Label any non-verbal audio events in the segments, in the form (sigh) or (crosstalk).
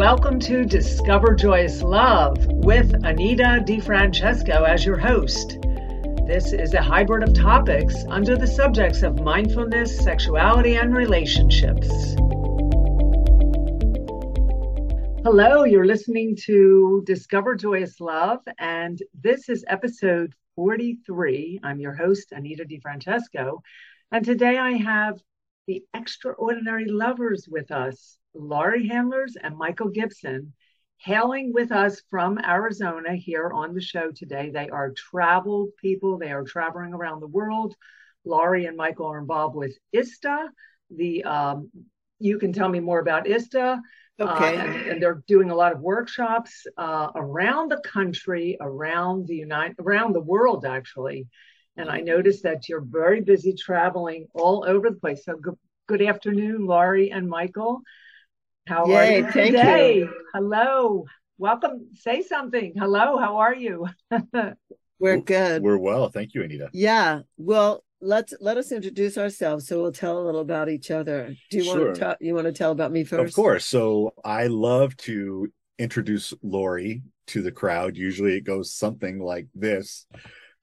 Welcome to Discover Joyous Love with Anita DeFrancesco as your host. This is a hybrid of topics under the subjects of mindfulness, sexuality, and relationships. Hello, you're listening to Discover Joyous Love, and this is episode 43. I'm your host, Anita DeFrancesco, and today I have the extraordinary lovers with us. Laurie Handlers and Michael Gibson, hailing with us from Arizona here on the show today. They are travel people, they are traveling around the world. Laurie and Michael are involved with ISTA. The um, you can tell me more about ISTA. Uh, okay. Uh, and, and, they're doing a lot of workshops uh, around the country, around the United, around the world, actually. And I noticed that you're very busy traveling all over the place. So good, good afternoon, Laurie and Michael. How Yay, are you today? You. Hello. Welcome. Say something. Hello. How are you? (laughs) We're good. We're well. Thank you, Anita. Yeah. Well, let's let us introduce ourselves so we'll tell a little about each other. Do you sure. want to talk you want to tell about me first? Of course. So I love to introduce Laurie to the crowd. Usually it goes something like this.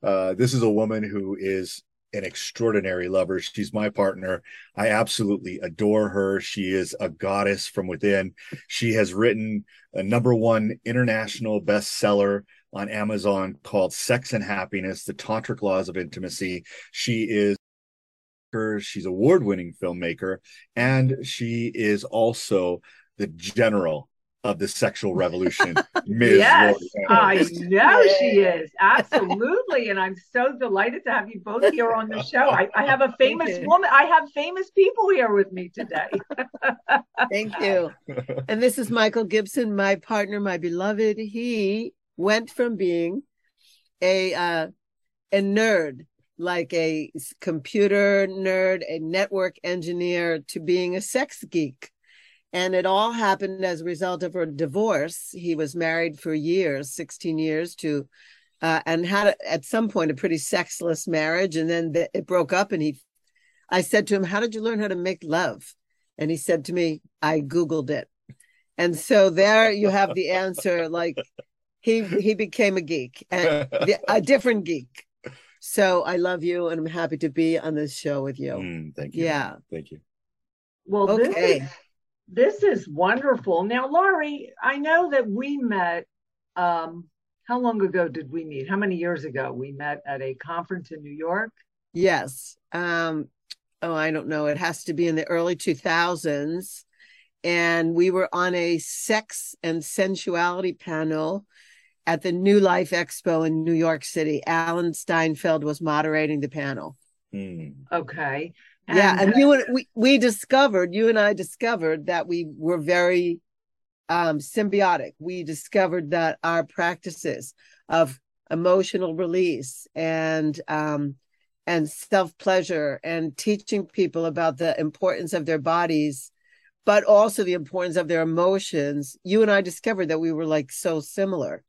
Uh, this is a woman who is an extraordinary lover. She's my partner. I absolutely adore her. She is a goddess from within. She has written a number one international bestseller on Amazon called Sex and Happiness, The Tantric Laws of Intimacy. She is she's award-winning filmmaker and she is also the general of the sexual revolution, (laughs) Ms. Yes, I know she is. Absolutely. and I'm so delighted to have you both here on the show. I, I have a famous woman, I have famous people here with me today. (laughs) Thank you. And this is Michael Gibson, my partner, my beloved. He went from being a uh, a nerd, like a computer nerd, a network engineer, to being a sex geek and it all happened as a result of a divorce. He was married for years, 16 years to, uh, and had at some point a pretty sexless marriage. And then it broke up. And he, I said to him, How did you learn how to make love? And he said to me, I Googled it. And so there you have the answer. Like he, he became a geek and a different geek. So I love you and I'm happy to be on this show with you. Mm, thank you. Yeah. Thank you. Well, okay. This is wonderful. Now, Laurie, I know that we met. Um, how long ago did we meet? How many years ago? We met at a conference in New York. Yes. Um, oh, I don't know. It has to be in the early 2000s. And we were on a sex and sensuality panel at the New Life Expo in New York City. Alan Steinfeld was moderating the panel. Mm. Okay. And, yeah, and you and we we discovered, you and I discovered that we were very um, symbiotic. We discovered that our practices of emotional release and um, and self pleasure and teaching people about the importance of their bodies, but also the importance of their emotions. You and I discovered that we were like so similar.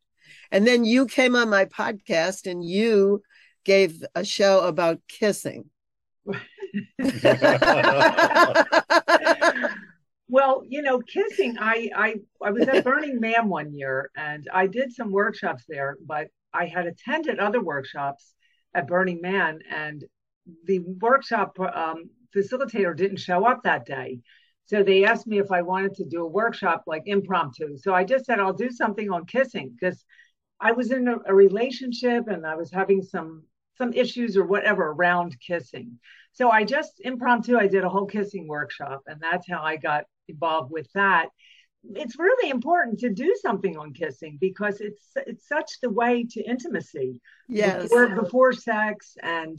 And then you came on my podcast and you gave a show about kissing. (laughs) well, you know, kissing. I I I was at Burning Man one year, and I did some workshops there. But I had attended other workshops at Burning Man, and the workshop um, facilitator didn't show up that day. So they asked me if I wanted to do a workshop like impromptu. So I just said I'll do something on kissing because I was in a, a relationship and I was having some some issues or whatever around kissing. So I just impromptu, I did a whole kissing workshop, and that's how I got involved with that. It's really important to do something on kissing because it's it's such the way to intimacy. Yes. Before, before sex and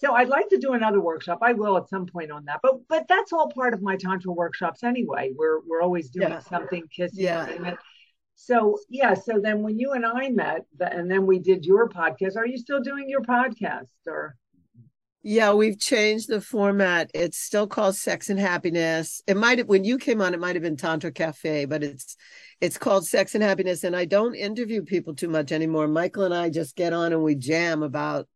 so I'd like to do another workshop. I will at some point on that. But but that's all part of my tantra workshops anyway. We're we're always doing yeah. something kissing. Yeah. So yeah, so then when you and I met, and then we did your podcast. Are you still doing your podcast or? Yeah, we've changed the format. It's still called Sex and Happiness. It might have when you came on, it might have been Tantra Cafe, but it's it's called Sex and Happiness. And I don't interview people too much anymore. Michael and I just get on and we jam about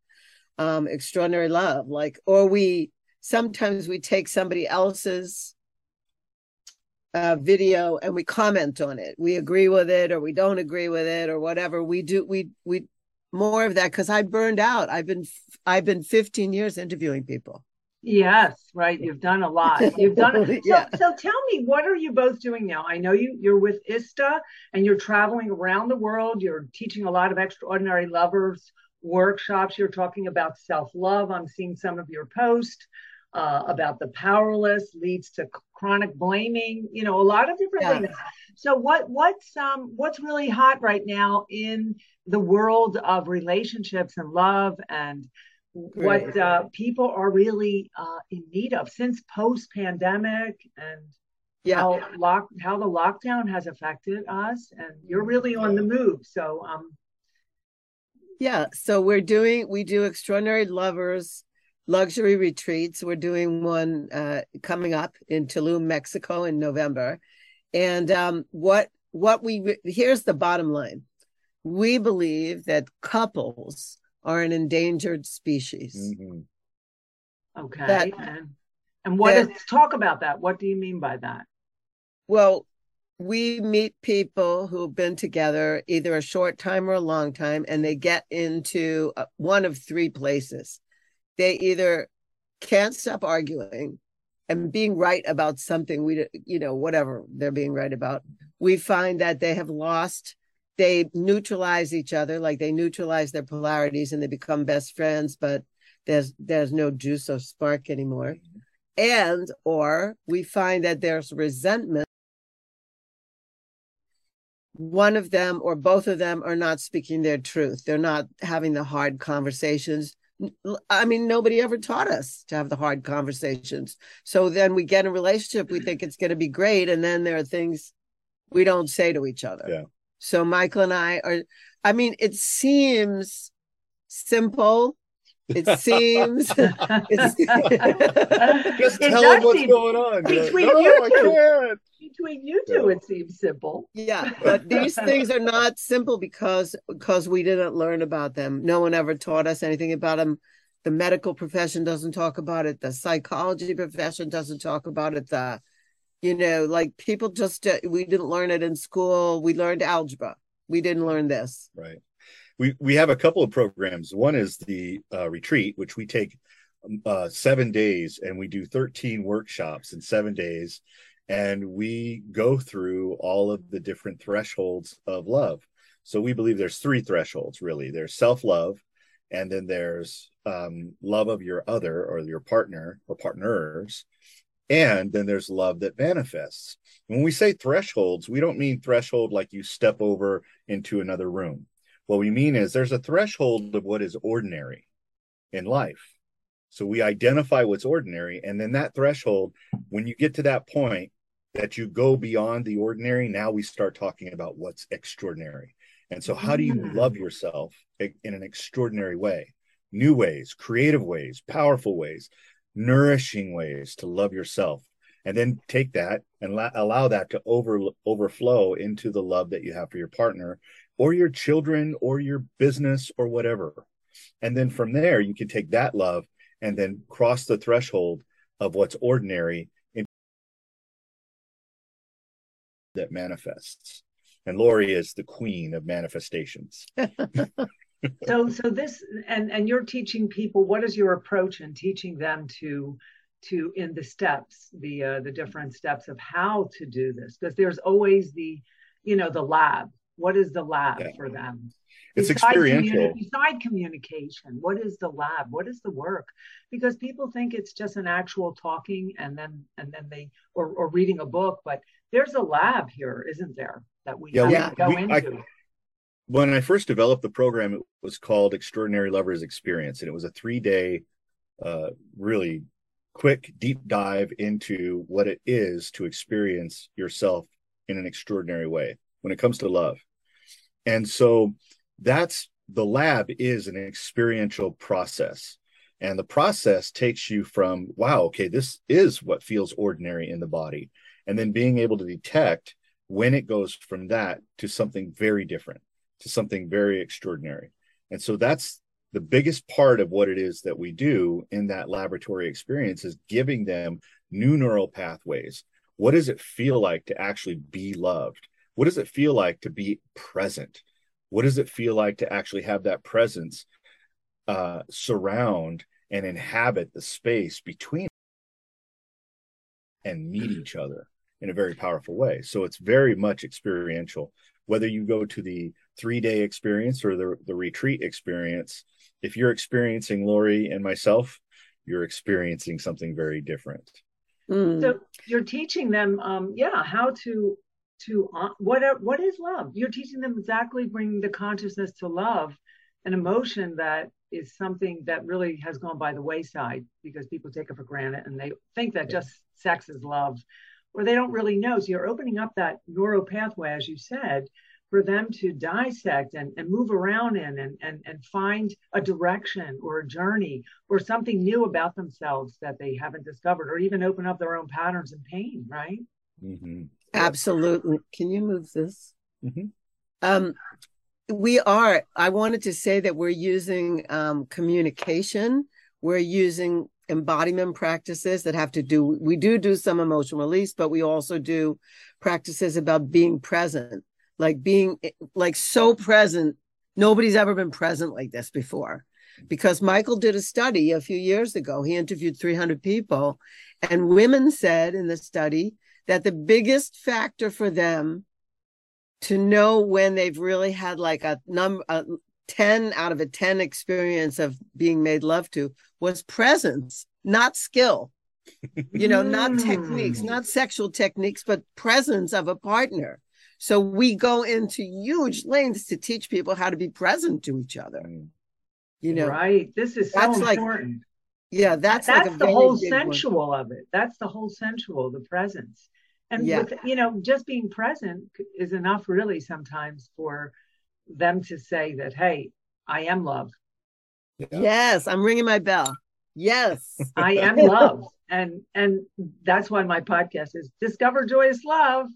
um extraordinary love. Like, or we sometimes we take somebody else's uh, video and we comment on it. We agree with it or we don't agree with it or whatever. We do we we more of that because I burned out. I've been I've been 15 years interviewing people. Yes, right. You've done a lot. You've done (laughs) so. yeah. So tell me, what are you both doing now? I know you you're with ISTA and you're traveling around the world. You're teaching a lot of extraordinary lovers workshops. You're talking about self love. I'm seeing some of your posts uh, about the powerless leads to chronic blaming. You know, a lot of different yeah. things. So what what's um what's really hot right now in the world of relationships and love and what uh, people are really uh, in need of since post pandemic and yeah. how lock how the lockdown has affected us and you're really on the move so um yeah so we're doing we do extraordinary lovers luxury retreats we're doing one uh coming up in tulum mexico in november and um what what we here's the bottom line we believe that couples are an endangered species. Mm-hmm. Okay. That, and, and what that, is talk about that? What do you mean by that? Well, we meet people who've been together either a short time or a long time, and they get into uh, one of three places. They either can't stop arguing and mm-hmm. being right about something we you know whatever they're being right about we find that they have lost they neutralize each other like they neutralize their polarities and they become best friends but there's there's no juice or spark anymore. And or we find that there's resentment. One of them or both of them are not speaking their truth. They're not having the hard conversations i mean nobody ever taught us to have the hard conversations so then we get in a relationship we think it's going to be great and then there are things we don't say to each other yeah so Michael and I are, I mean, it seems simple. It seems. (laughs) (laughs) Just it tell them what's going on. Between no, you two, between you two, it seems simple. Yeah, (laughs) but these things are not simple because because we didn't learn about them. No one ever taught us anything about them. The medical profession doesn't talk about it. The psychology profession doesn't talk about it. The you know like people just uh, we didn't learn it in school we learned algebra we didn't learn this right we we have a couple of programs one is the uh, retreat which we take um, uh, seven days and we do 13 workshops in seven days and we go through all of the different thresholds of love so we believe there's three thresholds really there's self-love and then there's um, love of your other or your partner or partners and then there's love that manifests. When we say thresholds, we don't mean threshold like you step over into another room. What we mean is there's a threshold of what is ordinary in life. So we identify what's ordinary. And then that threshold, when you get to that point that you go beyond the ordinary, now we start talking about what's extraordinary. And so, how do you love yourself in an extraordinary way? New ways, creative ways, powerful ways nourishing ways to love yourself and then take that and la- allow that to over overflow into the love that you have for your partner or your children or your business or whatever and then from there you can take that love and then cross the threshold of what's ordinary that manifests. And Laurie is the queen of manifestations. (laughs) So so this and and you're teaching people what is your approach in teaching them to to in the steps the uh, the different steps of how to do this? Because there's always the you know the lab. What is the lab yeah. for them? It's beside experiential. communi- beside communication what is the lab? What is the work? Because people think it's just an actual talking and then and then they or, or reading a book but there's a lab here isn't there that we yeah, have we, to go we, into I, when I first developed the program, it was called Extraordinary Lovers Experience, and it was a three day, uh, really quick deep dive into what it is to experience yourself in an extraordinary way when it comes to love. And so that's the lab is an experiential process. And the process takes you from, wow, okay, this is what feels ordinary in the body. And then being able to detect when it goes from that to something very different to something very extraordinary. And so that's the biggest part of what it is that we do in that laboratory experience is giving them new neural pathways. What does it feel like to actually be loved? What does it feel like to be present? What does it feel like to actually have that presence uh, surround and inhabit the space between and meet each other in a very powerful way. So it's very much experiential. Whether you go to the three day experience or the, the retreat experience if you're experiencing Laurie and myself you're experiencing something very different. Mm. so you're teaching them um yeah how to to uh, what what is love? You're teaching them exactly bringing the consciousness to love an emotion that is something that really has gone by the wayside because people take it for granted and they think that just sex is love or they don't really know. So you're opening up that neural pathway as you said for them to dissect and, and move around in and, and, and find a direction or a journey or something new about themselves that they haven't discovered or even open up their own patterns and pain right? Mm-hmm. absolutely. Can you move this? Mm-hmm. um, we are i wanted to say that we're using um, communication. We're using embodiment practices that have to do we do do some emotional release but we also do practices about being present like being like so present. Nobody's ever been present like this before. Because Michael did a study a few years ago. He interviewed 300 people, and women said in the study that the biggest factor for them to know when they've really had like a number a 10 out of a 10 experience of being made love to was presence not skill you know not techniques mm. not sexual techniques but presence of a partner so we go into huge lengths to teach people how to be present to each other. You know, right? This is so that's important. Like, yeah, that's that's like the whole sensual one. of it. That's the whole sensual, the presence. And yeah. with you know, just being present is enough really sometimes for them to say that, hey, I am love. Yeah. Yes, I'm ringing my bell. Yes. I am (laughs) love. And and that's why my podcast is Discover Joyous Love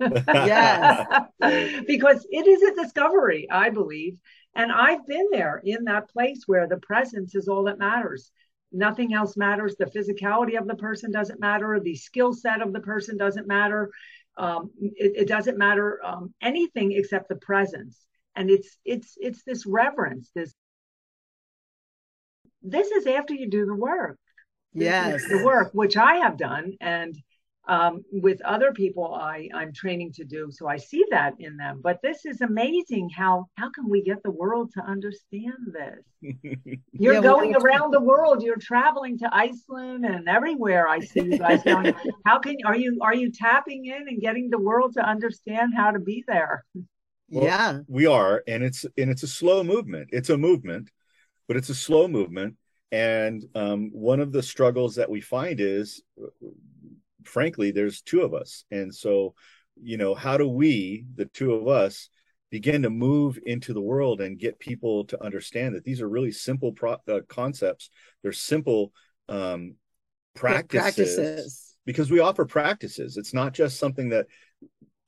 yes. (laughs) because it is a discovery, I believe. And I've been there in that place where the presence is all that matters. Nothing else matters. The physicality of the person doesn't matter. The skill set of the person doesn't matter. Um, it, it, doesn't matter um, anything except the presence. And it's it's it's this reverence. This this is after you do the work. Yes, the work which I have done, and um, with other people I, I'm training to do. So I see that in them. But this is amazing how how can we get the world to understand this? (laughs) You're yeah, going around the world, you're traveling to Iceland and everywhere I see you guys going. (laughs) How can are you are you tapping in and getting the world to understand how to be there? Well, yeah. We are, and it's and it's a slow movement. It's a movement, but it's a slow movement. And um, one of the struggles that we find is frankly, there's two of us. And so, you know, how do we, the two of us, begin to move into the world and get people to understand that these are really simple pro- uh, concepts? They're simple um, practices, practices because we offer practices. It's not just something that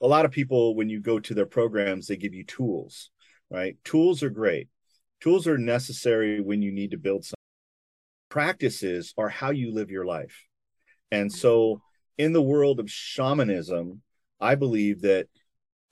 a lot of people, when you go to their programs, they give you tools, right? Tools are great. Tools are necessary when you need to build something. Practices are how you live your life. And so in the world of shamanism, I believe that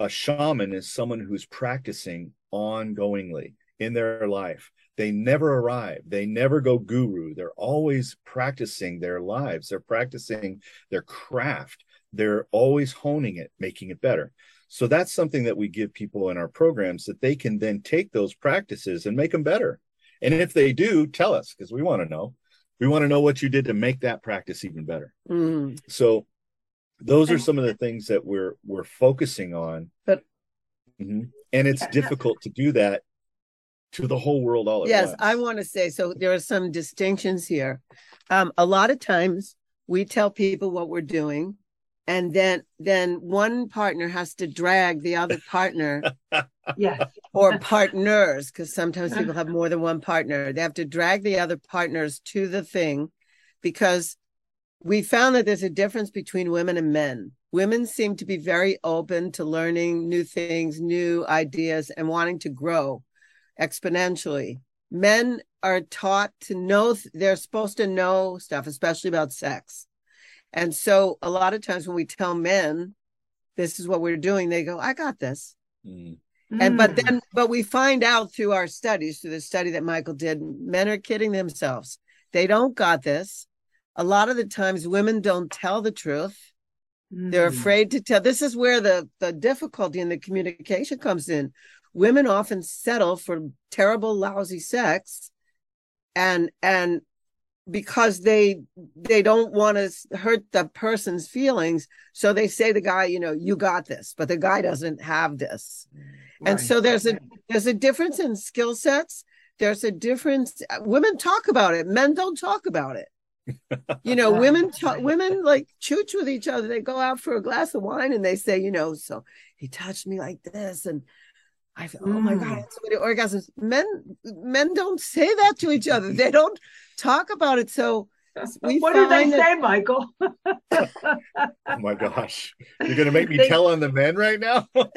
a shaman is someone who's practicing ongoingly in their life. They never arrive. They never go guru. They're always practicing their lives. They're practicing their craft. They're always honing it, making it better. So that's something that we give people in our programs that they can then take those practices and make them better. And if they do, tell us because we want to know we want to know what you did to make that practice even better mm. so those are some of the things that we're we're focusing on but mm-hmm. and it's yeah, difficult to do that to the whole world all at yes once. i want to say so there are some distinctions here um, a lot of times we tell people what we're doing and then then one partner has to drag the other (laughs) partner yes. or partners because sometimes people have more than one partner. They have to drag the other partners to the thing because we found that there's a difference between women and men. Women seem to be very open to learning new things new ideas and wanting to grow exponentially. Men are taught to know they're supposed to know stuff especially about sex And so a lot of times when we tell men this is what we're doing, they go, I got this. Mm. And but Mm. then but we find out through our studies, through the study that Michael did, men are kidding themselves. They don't got this. A lot of the times women don't tell the truth. They're Mm. afraid to tell. This is where the the difficulty in the communication comes in. Women often settle for terrible, lousy sex, and and because they they don't want to hurt the person's feelings, so they say to the guy, you know, you got this, but the guy doesn't have this. And Right. so there's a there's a difference in skill sets. There's a difference. Uh, women talk about it. Men don't talk about it. You know, (laughs) women talk, women like chooch with each other. They go out for a glass of wine and they say, you know, so he touched me like this, and I feel, oh my god, I Mm. had so many orgasms. Men men don't say that to each other. They don't talk about it. So we what do they that- say, Michael? Oh my gosh. You're gonna make me They- tell on the men right now? (laughs) Tell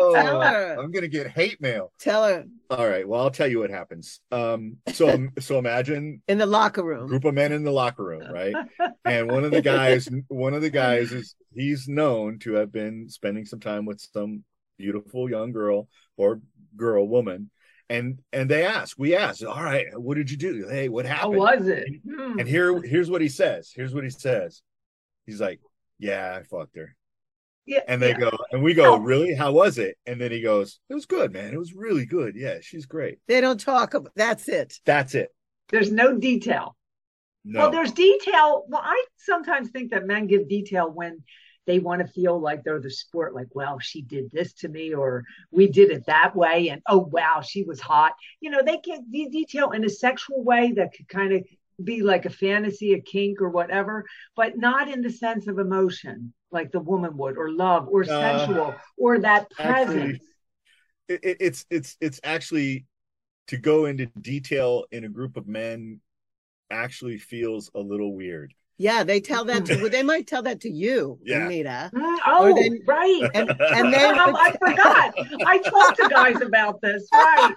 Oh, her. I'm gonna get hate mail. Tell her All right. Well, I'll tell you what happens. Um, so so imagine in the locker room. group of men in the locker room, right? And one of the guys, (laughs) one of the guys is he's known to have been spending some time with some beautiful young girl or girl woman. And and they ask, we ask, all right, what did you do? Hey, what happened How was it? Hmm. And here, here's what he says. Here's what he says. He's like, "Yeah, I fucked her." Yeah, And they yeah. go, and we go, Oh. "Really? How was it?" And then he goes, "It was good, man. It was really good. Yeah, she's great. They don't talk about that's it. That's it." There's no detail. No, Well, there's detail. Well, I sometimes think that men give detail when they want to feel like they're the sport, like, well, she did this to me, or we did it that way, and oh, wow, she was hot. You know, they get the detail in a sexual way that could kind of be like a fantasy, a kink, or whatever, but not in the sense of emotion, like the woman would, or love, or Uh, sensual, or that presence. it- it's it's it's actually to go into detail in a group of men actually feels a little weird. Yeah, they tell that to (laughs) they might tell that to you, Yeah. Anita. Mm, oh, they- right. (laughs) And and (laughs) they Um, I forgot. I talked to guys about this. Right.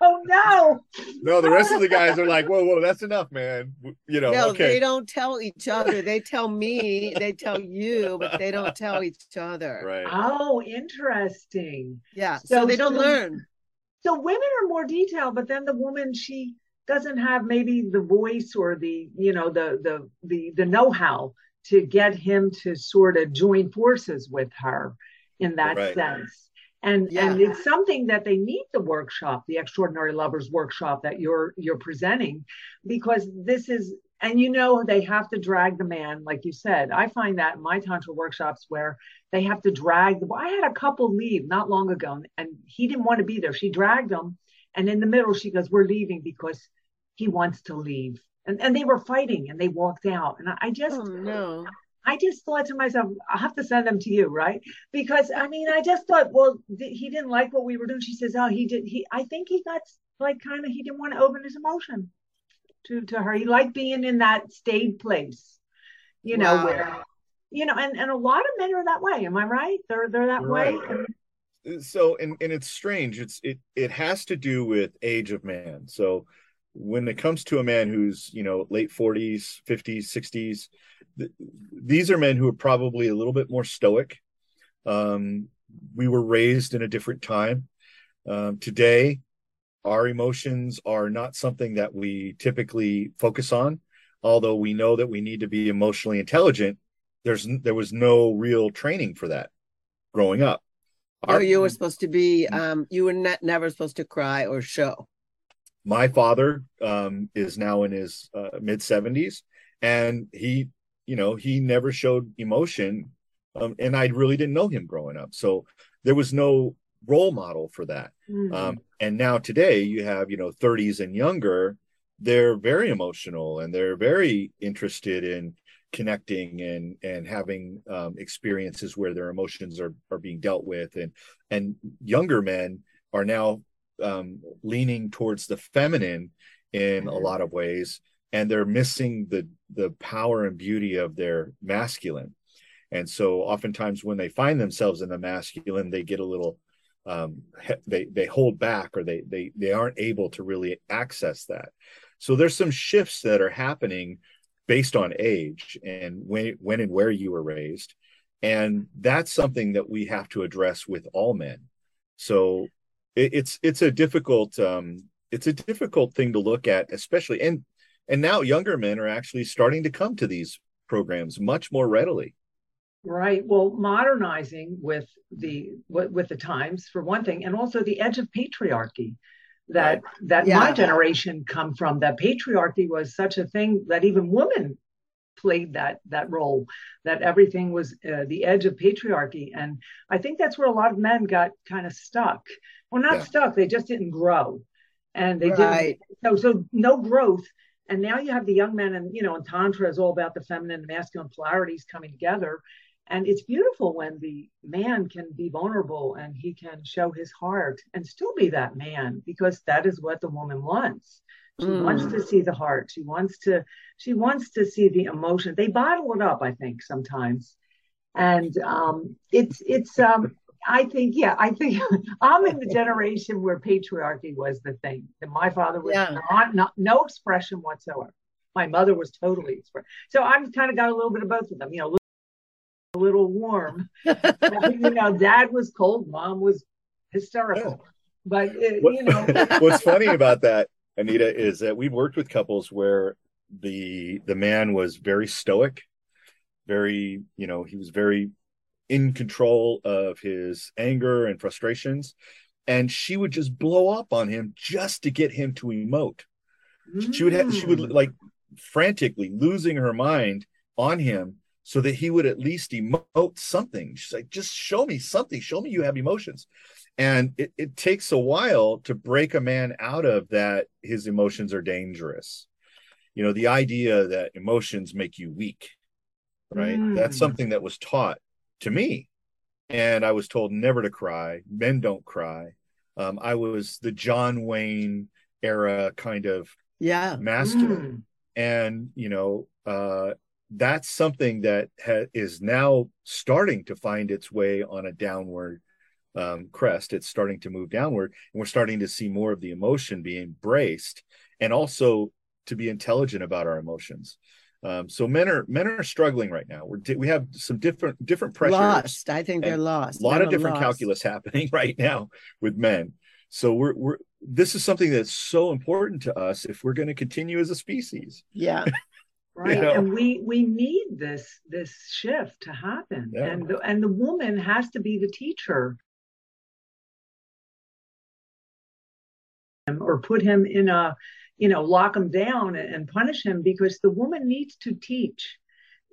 oh no. no, the rest of the guys are like, "Whoa, whoa, that's enough, man." You know, no, okay. they don't tell each other. They tell me, they tell you, but they don't tell each other. Right. Oh, interesting. Yeah. So, So- they don't so- learn. So women are more detailed, but then the woman she doesn't have maybe the voice or the you know the the the the know-how to get him to sort of join forces with her in that Right. sense. And Yeah. and it's something that they need the workshop, the extraordinary lovers workshop that you're you're presenting, because this is and you know they have to drag the man, like you said. I find that in my tantra workshops where they have to drag the I had a couple leave not long ago and he didn't want to be there. She dragged him and in the middle she goes, We're leaving because he wants to leave. And and they were fighting and they walked out. And I, I just Oh no. I just thought to myself, I'll have to send them to you, right? Because I mean, I just thought, well, th- he didn't like what we were doing. She says, oh, he did. He, I think he got like kind of, he didn't want to open his emotion to to her. He liked being in that stayed place, you know, Wow. where, you know, and and a lot of men are that way. Am I right? They're they're that way. Right. so and and it's strange it's it it has to do with age of man so when it comes to a man who's you know late 40s 50s 60s th- these are men who are probably a little bit more stoic. Um we were raised in a different time. Um today our emotions are not something that we typically focus on. Although we know that we need to be emotionally intelligent there's there was no real training for that growing up. Our- you were supposed to be um you were ne- never supposed to cry or show. My father um, is now in his uh, mid 70s and he you know he never showed emotion um, and i really didn't know him growing up. So there was no role model for that. Mhm. um, and now today you have you know 30s and younger they're very emotional and they're very interested in connecting and and having um, experiences where their emotions are are being dealt with. And and younger men are now um, leaning towards the feminine in a Mhm. lot of ways and they're missing the the power and beauty of their masculine. And so oftentimes when they find themselves in the masculine they get a little um, they they hold back or they they they aren't able to really access that. So there's some shifts that are happening based on age and when when and where you were raised. And that's something that we have to address with all men. So it, it's it's a difficult um it's a difficult thing to look at especially and and now younger men are actually starting to come to these programs much more readily right well modernizing with the with the times for one thing and also the edge of patriarchy that right. that yeah. my generation come from that patriarchy was such a thing that even women played that that role that everything was uh, the edge of patriarchy. And i think that's where a lot of men got kind of stuck. Well not yeah. stuck they just didn't grow. And they right. didn't so so no growth. And now you have the young men and you know and tantra is all about the feminine and masculine polarities coming together. And it's beautiful when the man can be vulnerable and he can show his heart and still be that man because that is what the woman wants she mm. wants to see the heart. She wants to she wants to see the emotion. They bottle it up, I think, sometimes. And um, it's it's um, I think yeah, I think (laughs) I'm in the generation where patriarchy was the thing. That my father was yeah. not, not no expression whatsoever. My mother was totally expressed. So I'm kind of got a little bit of both of them. You know, a little warm. (laughs) you know, dad was cold, mom was hysterical. Yeah. But it, what, you know, (laughs) what's funny about that Anita, is that we've worked with couples where the the man was very stoic, very, you know, he was very in control of his anger and frustrations. And she would just blow up on him just to get him to emote. Mm. She would have she would mm. like frantically losing her mind on him so that he would at least emote something. She's like, just show me something. Show me you have emotions and it, it takes a while to break a man out of that his emotions are dangerous. You know the idea that emotions make you weak right? Mm. that's something that was taught to me. And i was told never to cry. Men don't cry. Um, i was the john wayne era kind of yeah. masculine mm. and you know uh, that's something that ha- is now starting to find its way on a downward um, crest, it's starting to move downward, and we're starting to see more of the emotion being embraced, and also to be intelligent about our emotions. Um, so men are men are struggling right now. We're we have some different different pressures. Lost. I think they're lost. A lot men of different lost. calculus (laughs) happening right now with men. So we're we're this is something that's so important to us if we're going to continue as a species. Yeah. (laughs) right you know? and we we need this this shift to happen yeah. and the, and the woman has to be the teacher or put him in a, you know, lock him down and punish him because the woman needs to teach,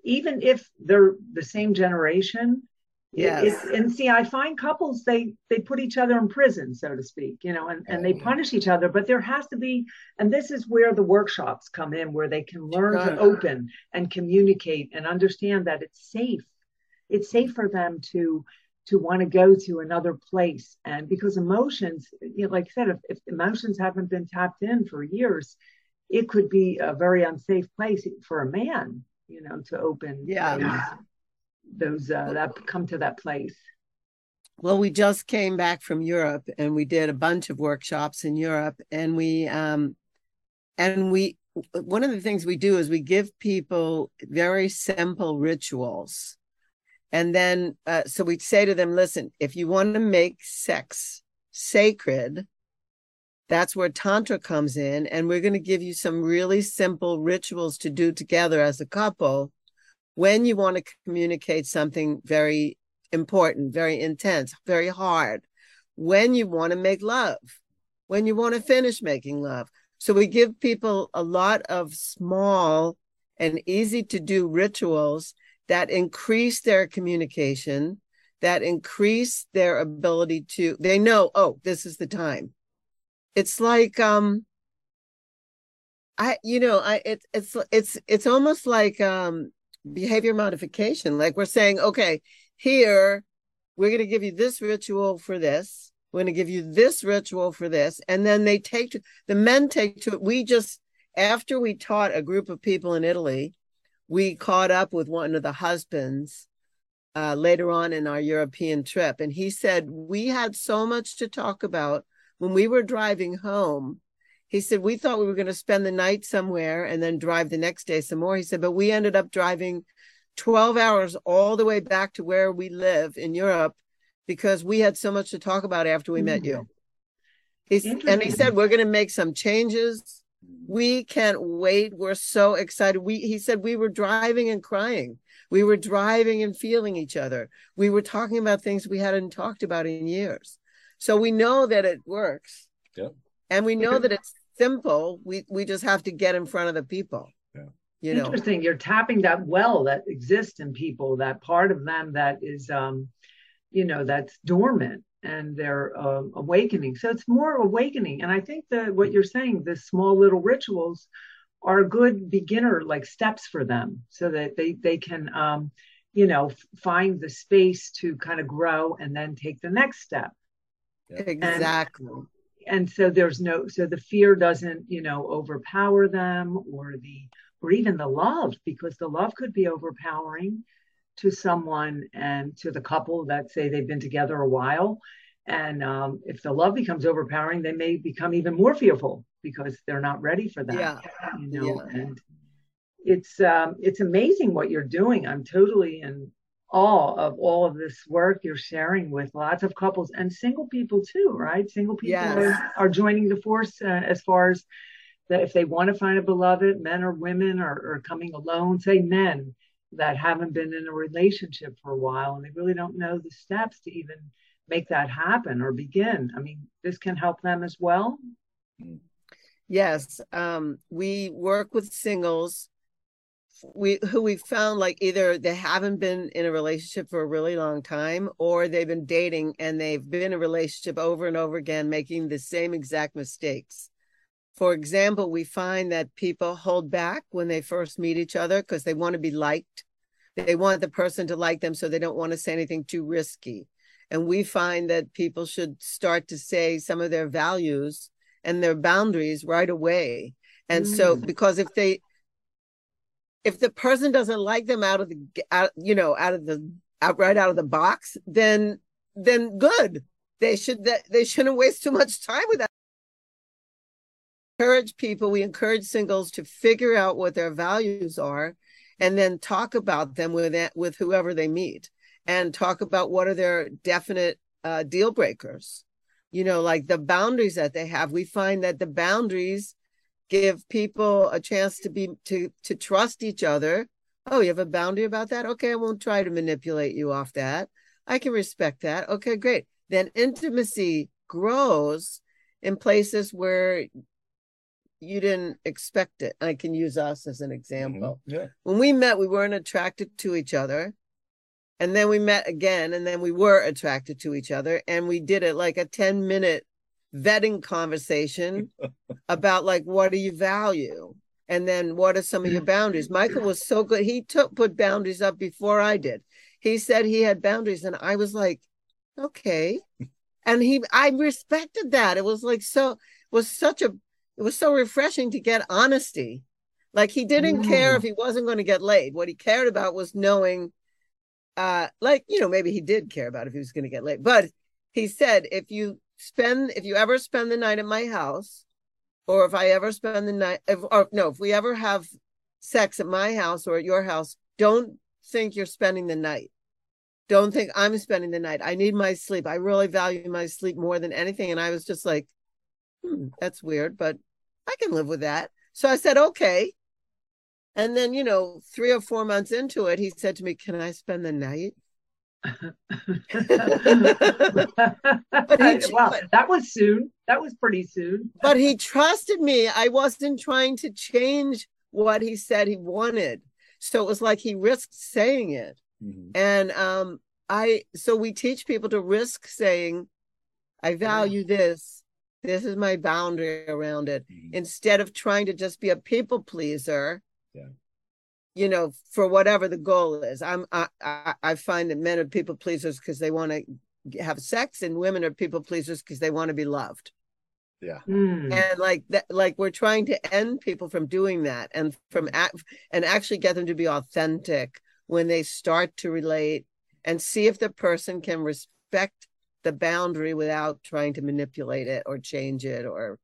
even if they're the same generation. Yes. and see, I find couples they they put each other in prison, so to speak, you know, and, and they punish each other. But there has to be, and this is where the workshops come in, where they can learn to open and communicate and understand that it's safe. It's safe for them to to want to go to another place. And because emotions, you know, like I said, if, if emotions haven't been tapped in for years, it could be a very unsafe place for a man, you know, to open yeah. those, those uh, that come to that place. Well, we just came back from Europe and we did a bunch of workshops in Europe and we um and we one of the things we do is we give people very simple rituals and then, uh, so we'd say to them, listen, if you want to make sex sacred, that's where Tantra comes in. And we're going to give you some really simple rituals to do together as a couple when you want to communicate something very important, very intense, very hard, when you want to make love, when you want to finish making love. So we give people a lot of small and easy to do rituals that increase their communication, that increase their ability to, they know, oh, this is the time. It's like, um, I, you know, I, it, it's, it's, it's almost like, um, behavior modification. Like we're saying, okay, here, we're going to give you this ritual for this. We're going to give you this ritual for this. And then they take to, the men take to it. We just, after we taught a group of people in Italy, we caught up with one of the husbands uh, later on in our European trip, and he said we had so much to talk about when we were driving home. he said we thought we were going to spend the night somewhere and then drive the next day some more he said but we ended up driving 12 hours all the way back to where we live in europe because we had so much to talk about after we mm-hmm. met you He's, and he said we're going to make some changes we can't wait. We're so excited. We he said we were driving and crying. We were driving and feeling each other. We were talking about things we hadn't talked about in years. So we know that it works. Yeah and we know that it's simple. We we just have to get in front of the people yeah. you know? Interesting. You're tapping that well that exists in people that part of them that is um you know that's dormant and they're uh, awakening. So it's more awakening. And I think that what you're saying, the small little rituals, are good beginner like steps for them, so that they they can, um, you know, find the space to kind of grow and then take the next step. Exactly. And, and so there's no so the fear doesn't you know overpower them or the or even the love because the love could be overpowering to someone and to the couple that say they've been together a while. And um, if the love becomes overpowering, they may become even more fearful because they're not ready for that. Yeah. You know, yeah. and it's um, it's amazing what you're doing. I'm totally in awe of all of this work you're sharing with lots of couples and single people too, right? Single people yes. are, are, joining the force uh, as far as that if they want to find a beloved, men or women, or, or coming alone. Say men that haven't been in a relationship for a while and they really don't know the steps to even make that happen or begin. I mean, this can help them as well. Yes, um, we work with singles we who we found like either they haven't been in a relationship for a really long time or they've been dating and they've been in a relationship over and over again making the same exact mistakes for example, we find that people hold back when they first meet each other because they want to be liked. They want the person to like them, so they don't want to say anything too risky. And we find that people should start to say some of their values and their boundaries right away. And mm. so, because if they, if the person doesn't like them out of the, out, you know, out of the, out right out of the box, then, then good. They should, they shouldn't waste too much time with that encourage people, we encourage singles to figure out what their values are and then talk about them with with whoever they meet and talk about what are their definite uh, deal breakers. You know, like the boundaries that they have. We find that the boundaries give people a chance to be to to trust each other. Oh, you have a boundary about that? Okay, I won't try to manipulate you off that. I can respect that. Okay, great. Then intimacy grows in places where you didn't expect it. I can use us as an example. Mm-hmm. Yeah. When we met, we weren't attracted to each other. And then we met again, and then we were attracted to each other. And we did it like a 10 minute vetting conversation (laughs) about like what do you value? And then what are some of your boundaries? Michael was so good. He took put boundaries up before I did. He said he had boundaries, and I was like, okay. And he I respected that. It was like so was such a it was so refreshing to get honesty. Like he didn't mm. care if he wasn't going to get laid. What he cared about was knowing, uh, like, you know, maybe he did care about if he was going to get laid. But he said, if you spend, if you ever spend the night at my house, or if I ever spend the night, if, or no, if we ever have sex at my house or at your house, don't think you're spending the night. Don't think I'm spending the night. I need my sleep. I really value my sleep more than anything. And I was just like, hmm, that's weird, but I can live with that. So I said, okay. And then, you know, three or four months into it, he said to me, Can I spend the night? but (laughs) he, wow, that was soon. That was pretty soon. but he trusted me. I wasn't trying to change what he said he wanted. So it was like he risked saying it. Mm-hmm. And um I so we teach people to risk saying, I value yeah. this this is my boundary around it. Mm-hmm. Instead of trying to just be a people pleaser, yeah. you know, for whatever the goal is. I'm I I, I find that men are people pleasers because they want to have sex, and women are people pleasers because they want to be loved. Yeah. Mm. And like that, like we're trying to end people from doing that and from act and actually get them to be authentic when they start to relate and see if the person can respect the boundary without trying to manipulate it or change it or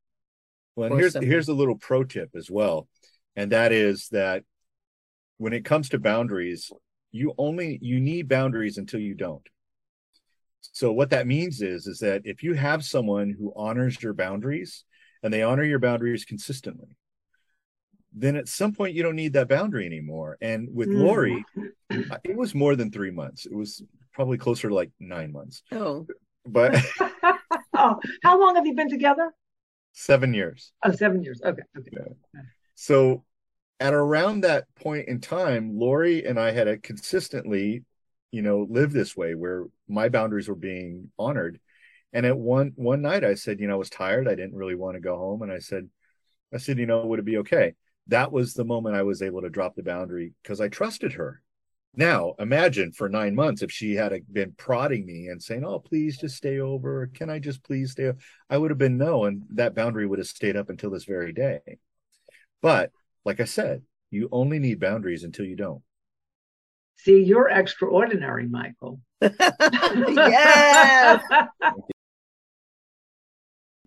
Well, or here's something. here's a little pro tip as well, and that is that when it comes to boundaries, you only you need boundaries until you don't. So what that means is is that if you have someone who honors your boundaries and they honor your boundaries consistently, then at some point you don't need that boundary anymore. And with Mm. Laurie, it was more than three months. It was probably closer to like nine months, Oh, but (laughs) oh, how long have you been together? seven years. Oh, seven years. Okay. Okay. So at around that point in time, Laurie and I had a consistently, you know, live this way where my boundaries were being honored. And at one one night I said, you know, I was tired. I didn't really want to go home. And I said, I said, you know, would it be okay? That was the moment I was able to drop the boundary because I trusted her. Now imagine for nine months if she had uh, been prodding me and saying, Oh, please just stay over. Can I just please stay? Over? I would have been no, and that boundary would have stayed up until this very day. But like I said, you only need boundaries until you don't. See, you're extraordinary, Michael. (laughs) (laughs) yes.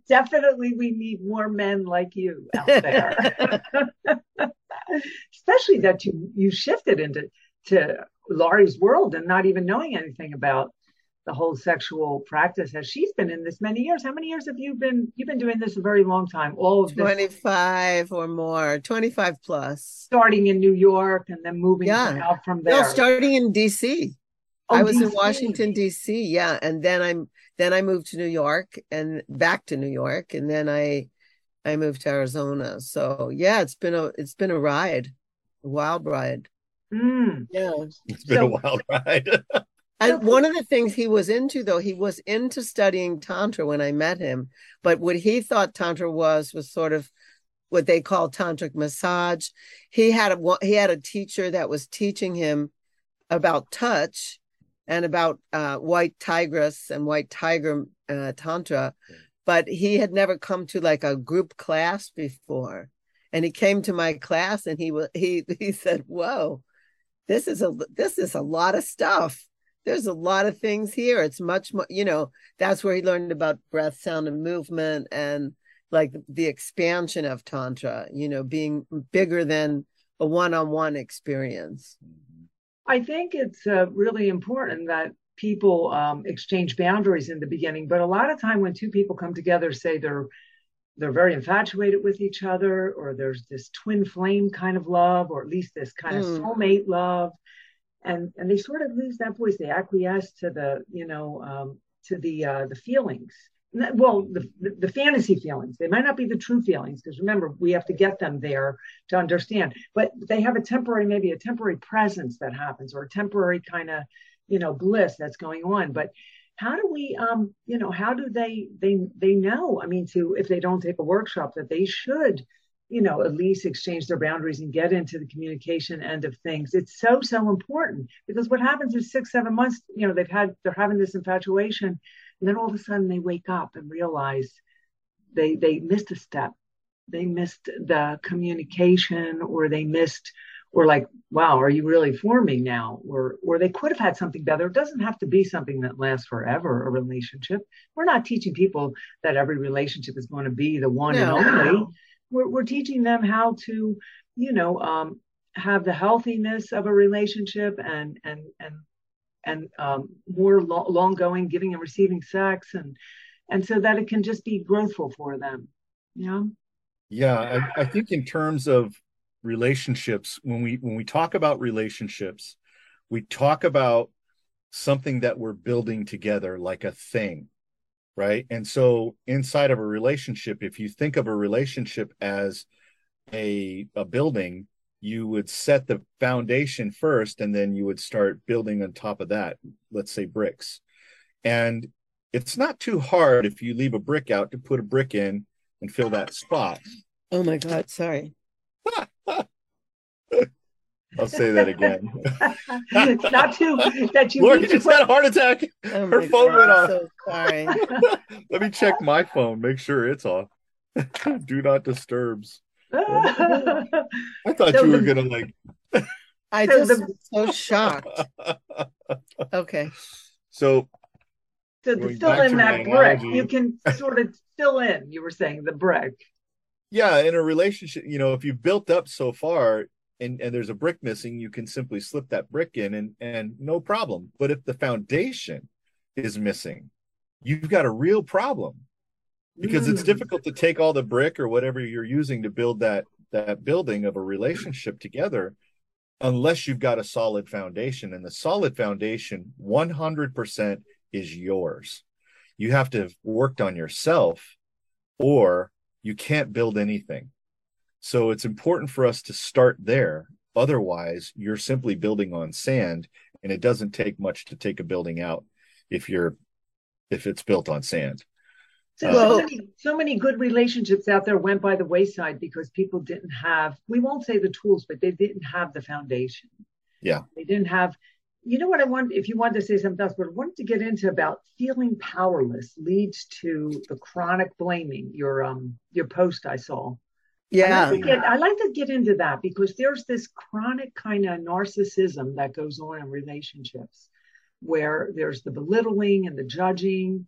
Definitely, we need more men like you out there. (laughs) Especially that you you shifted into to Laurie's world and not even knowing anything about the whole sexual practice as she's been in this many years. How many years have you been? You've been doing this a very long time. All of 25 or more, 25 plus. starting in New York and then moving Yeah. out from there. No, starting in DC. Oh, I was in Washington D.C. Yeah, and then I'm then I moved to New York and back to New York, and then I I moved to Arizona. So yeah, it's been a it's been a ride, a wild ride. Mm. Yeah. It's been So- a wild ride. (laughs) And one of the things he was into, though, he was into studying Tantra when I met him. But what he thought Tantra was was sort of what they call tantric massage. He had a he had a teacher that was teaching him about touch and about uh, white tigress and white tiger uh, tantra, but he had never come to like a group class before. And he came to my class and he wa- he (laughs) he said, "Whoa, this is a this is a lot of stuff." there's a lot of things here. It's much more, you know, that's where he learned about breath, sound, and movement and like the expansion of Tantra, you know, being bigger than a one on one experience. I think it's uh, really important that people um, exchange boundaries in the beginning. But a lot of time when two people come together, say they're they're very infatuated with each other, or there's this twin flame kind of love, or at least this kind of Mm. soulmate love, and and they sort of lose that voice. They acquiesce to the you know um, to the uh, the feelings. Well, the, the the fantasy feelings. They might not be the true feelings because remember we have to get them there to understand. But they have a temporary, maybe a temporary presence that happens, or a temporary kind of you know bliss that's going on. But how do we um you know how do they they they know? I mean, to if they don't take a workshop that they should you know, at least exchange their boundaries and get into the communication end of things. It's so, so important because what happens is six, seven months, you know, they've had, they're having this infatuation and then all of a sudden they wake up and realize they, they missed a step. They missed the communication or they missed, or like, wow, are you really for me now? Or, or they could have had something better. It doesn't have to be something that lasts forever, a relationship. We're not teaching people that every relationship is going to be the one No. and only we're, we're teaching them how to you know um, have the healthiness of a relationship and and and and um, more lo- long going giving and receiving sex and and so that it can just be growthful for them you know Yeah, I, I think in terms of relationships, when we when we talk about relationships, we talk about something that we're building together, like a thing, right? And so inside of a relationship, if you think of a relationship as a a building, you would set the foundation first, and then you would start building on top of that. Let's say bricks, and it's not too hard if you leave a brick out to put a brick in and fill that spot. Oh my God, sorry. I'll say that again. (laughs) not too that you Lord, need you just put- had a heart attack. Oh Her phone God, went off. So sorry. (laughs) Let me check my phone, make sure it's off. (laughs) Do not disturbs. I thought So you were the- gonna like. I just the- was so shocked. Okay. so to Going fill back in that my brick you can sort of fill in you were saying the brick yeah in a relationship you know if you've built up so far and and there's a brick missing you can simply slip that brick in and and no problem. But if the foundation is missing you've got a real problem because mm. it's difficult to take all the brick or whatever you're using to build that that building of a relationship together unless you've got a solid foundation. And the solid foundation 100% is yours. You have to have worked on yourself or you can't build anything so it's important for us to start there otherwise you're simply building on sand and it doesn't take much to take a building out if you're if it's built on sand so, so, uh, many, so many good relationships out there went by the wayside because people didn't have, we won't say the tools, but they didn't have the foundation. Yeah. They didn't have, you know what I want, if you want to say something else, but I wanted to get into about feeling powerless leads to the chronic blaming, your, um, your post I saw. Yeah. I like, get, I like to get into that because there's this chronic kind of narcissism that goes on in relationships where there's the belittling and the judging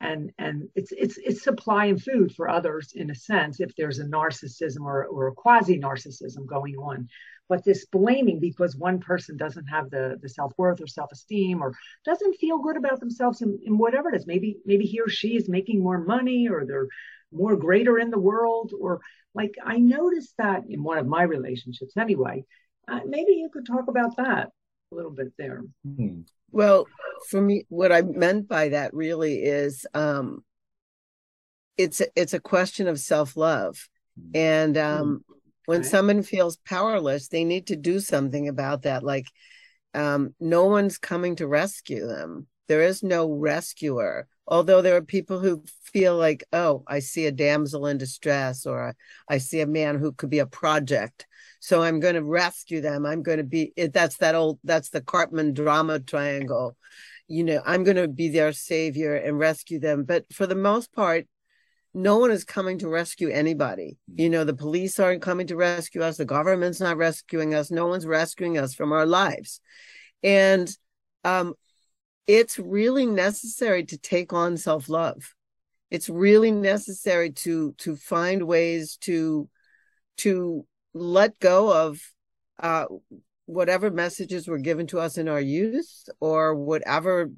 and and it's it's it's supply and food for others in a sense if there's a narcissism or, or a quasi narcissism going on but this blaming because one person doesn't have the the self-worth or self-esteem or doesn't feel good about themselves in, in whatever it is. Maybe maybe he or she is making more money or they're more greater in the world or like i noticed that in one of my relationships anyway. Uh, maybe you could talk about that a little bit there. Mm-hmm. Well, for me, what I meant by that really is um, it's it's a question of self love, and um, when someone feels powerless, they need to do something about that. Like, um, no one's coming to rescue them. There is no rescuer. Although there are people who feel like, oh, I see a damsel in distress, or I see a man who could be a project so i'm going to rescue them i'm going to be that's that old that's the Karpman drama triangle you know i'm going to be their savior and rescue them but for the most part no one is coming to rescue anybody. You know the police aren't coming to rescue us. The government's not rescuing us. No one's rescuing us from our lives. And um it's really necessary to take on self-love. It's really necessary to to find ways to to let go of uh, whatever messages were given to us in our youth or whatever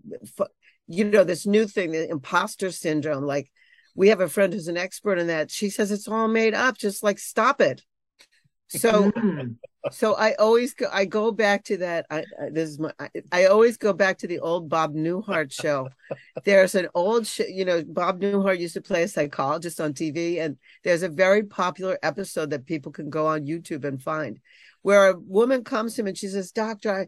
you know this new thing the imposter syndrome like we have a friend who's an expert in that. She says it's all made up just like stop it. So mm. so i always go i go back to that i, I this is my I, I, always go back to the old bob newhart show. (laughs) There's an old sh- you know bob newhart used to play a psychologist on tv and there's a very popular episode that people can go on youtube and find where a woman comes to him and she says doctor I,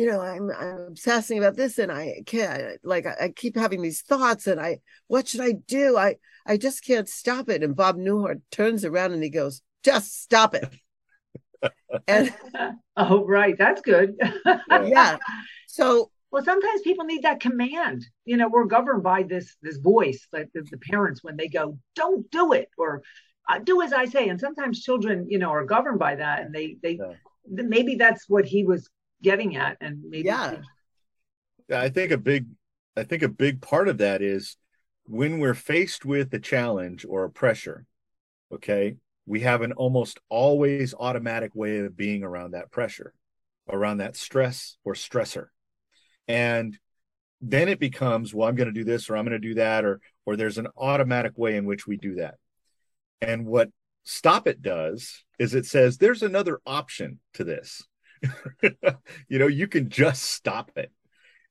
you know i'm i'm obsessing about this and i can't like I, I keep having these thoughts and i what should i do? I i just can't stop it. And bob newhart turns around and he goes just stop it. And (laughs) oh right. That's good. Yeah. So well sometimes people need that command. You know we're governed by this this voice like the, the parents when they go don't do it or uh, do as i say. And sometimes children you know are governed by that and they they yeah. maybe that's what he was getting at and maybe yeah i think a big i think a big part of that is when we're faced with a challenge or a pressure okay we have an almost always automatic way of being around that pressure, around that stress or stressor. And then it becomes, well, I'm going to do this or I'm going to do that, or or there's an automatic way in which we do that. And what Stop It does is it says there's another option to this. (laughs) you know, you can just stop it.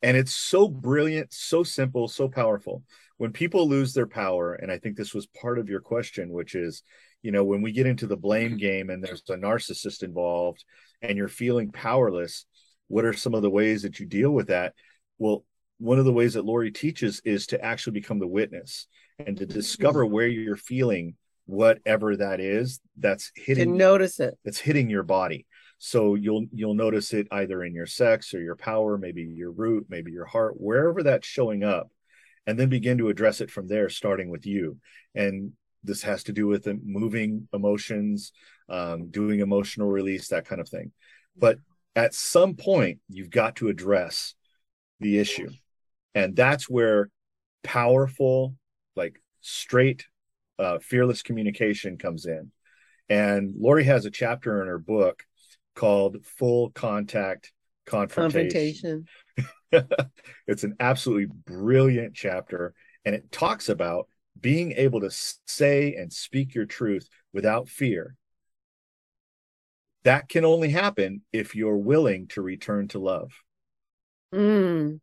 And it's so brilliant, so simple, so powerful. When people lose their power, and I think this was part of your question, which is, you know when we get into the blame game and there's a narcissist involved and you're feeling powerless what are some of the ways that you deal with that well one of the ways that Laurie teaches is to actually become the witness and to discover mm-hmm. where you're feeling whatever that is that's hitting to notice it that's hitting your body so you'll you'll notice it either in your sex or your power maybe your root maybe your heart wherever that's showing up and then begin to address it from there starting with you. And this has to do with moving emotions um, doing emotional release that kind of thing. But at some point you've got to address the issue. And that's where powerful like straight uh, fearless communication comes in. And Laurie has a chapter in her book called Full Contact Confrontation. Confrontation. (laughs) it's an absolutely brilliant chapter. And it talks about being able to say and speak your truth without fear. That can only happen if you're willing to return to love. Mm.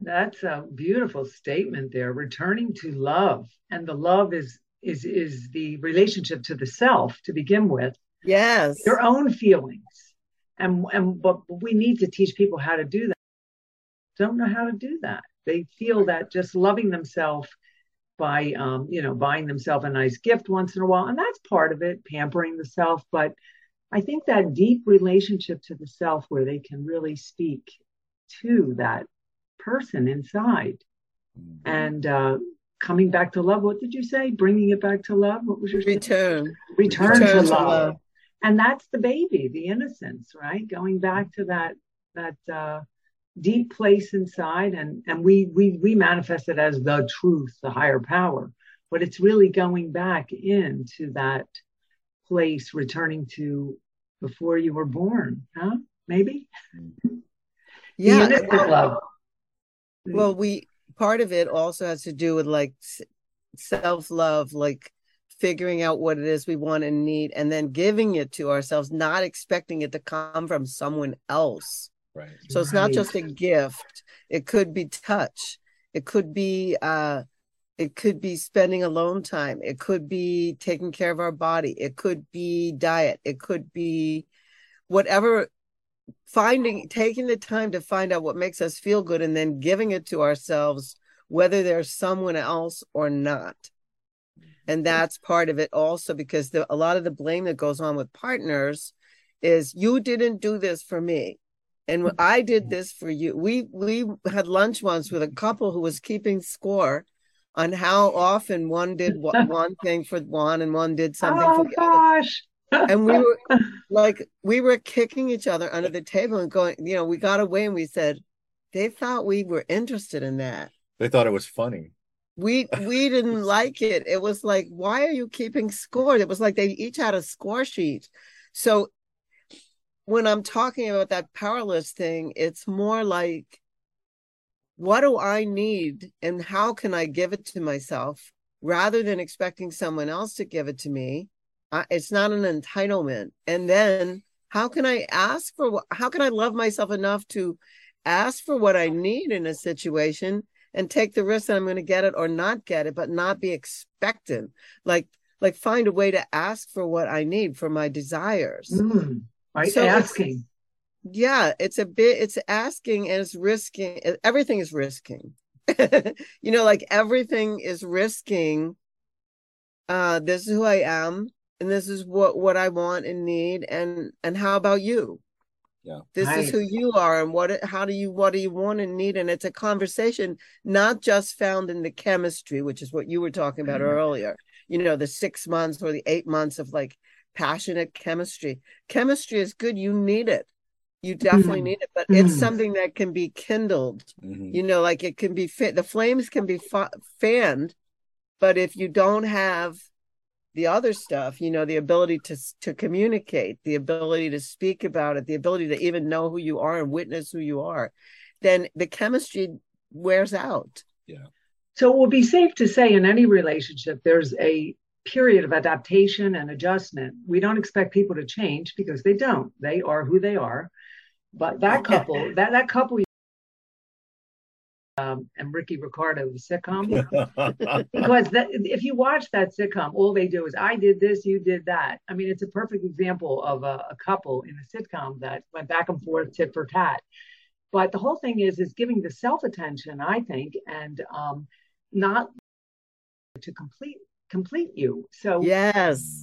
That's a beautiful statement there. Returning to love, and the love is is is the relationship to the self to begin with. Yes, your own feelings, and and but we need to teach people how to do that. Don't know how to do that. They feel that just loving themselves by um, you know buying themselves a nice gift once in a while, and that's part of it, pampering the self. But I think that deep relationship to the self, where they can really speak to that person inside mm-hmm. and uh, coming back to love. What did you say? Bringing it back to love. What was your return? Return, return to, love. love. And that's the baby, the innocence, right? Going back to that that uh, deep place inside, and and we we we manifest it as the truth, the higher power, but it's really going back into that place, returning to before you were born, huh? Maybe. Yeah, love. Well, we part of it also has to do with like self love, like figuring out what it is we want and need, and then giving it to ourselves, not expecting it to come from someone else. Right. So it's not just a gift. It could be touch. It could be uh it could be spending alone time. It could be taking care of our body. It could be diet. It could be whatever finding taking the time to find out what makes us feel good and then giving it to ourselves whether there's someone else or not and that's part of it also because the, a lot of the blame that goes on with partners is you didn't do this for me. And i did this for you we we had lunch once with a couple who was keeping score on how often one did (laughs) one thing for one and one did something oh, for the gosh. And we were (laughs) like we were kicking each other under the table and going you know we got away and we said they thought we were interested in that. They thought it was funny we we didn't (laughs) like it. It was like why are you keeping score? It was like they each had a score sheet. So when i'm talking about that powerless thing it's more like what do i need and how can i give it to myself? Rather than expecting someone else to give it to me it's not an entitlement. And then how can I ask for how can I love myself enough to ask for what I need in a situation and take the risk that I'm going to get it or not get it, but not be expectant. Like like find a way to ask for what I need for my desires. Mm, by so asking. It's, yeah, it's a bit it's asking and it's risking everything is risking. (laughs) you know, like everything is risking uh this is who I am and this is what what I want and need and and how about you? Yeah. This is who you are and what how do you what do you want and need and it's a conversation not just found in the chemistry which is what you were talking about mm-hmm. earlier. You know, the 6 months or the 8 months of like passionate chemistry. Chemistry is good, you need it. You definitely mm-hmm. need it, but mm-hmm. it's something that can be kindled. Mm-hmm. You know, like it can be fit the flames can be fa- fanned, but if you don't have the other stuff you know the ability to to communicate the ability to speak about it the ability to even know who you are and witness who you are then the chemistry wears out. Yeah. So it will be safe to say in any relationship there's a period of adaptation and adjustment. We don't expect people to change because they don't. They are who they are. But that couple that that couple um, and Ricky Ricardo (laughs) the sitcom because that, if you watch that sitcom, all they do is I did this, you did that. I mean, it's a perfect example of a, a couple in a sitcom that went back and forth, tit for tat. But the whole thing is is giving the self attention, I think, and um, not to complete complete you. So yes,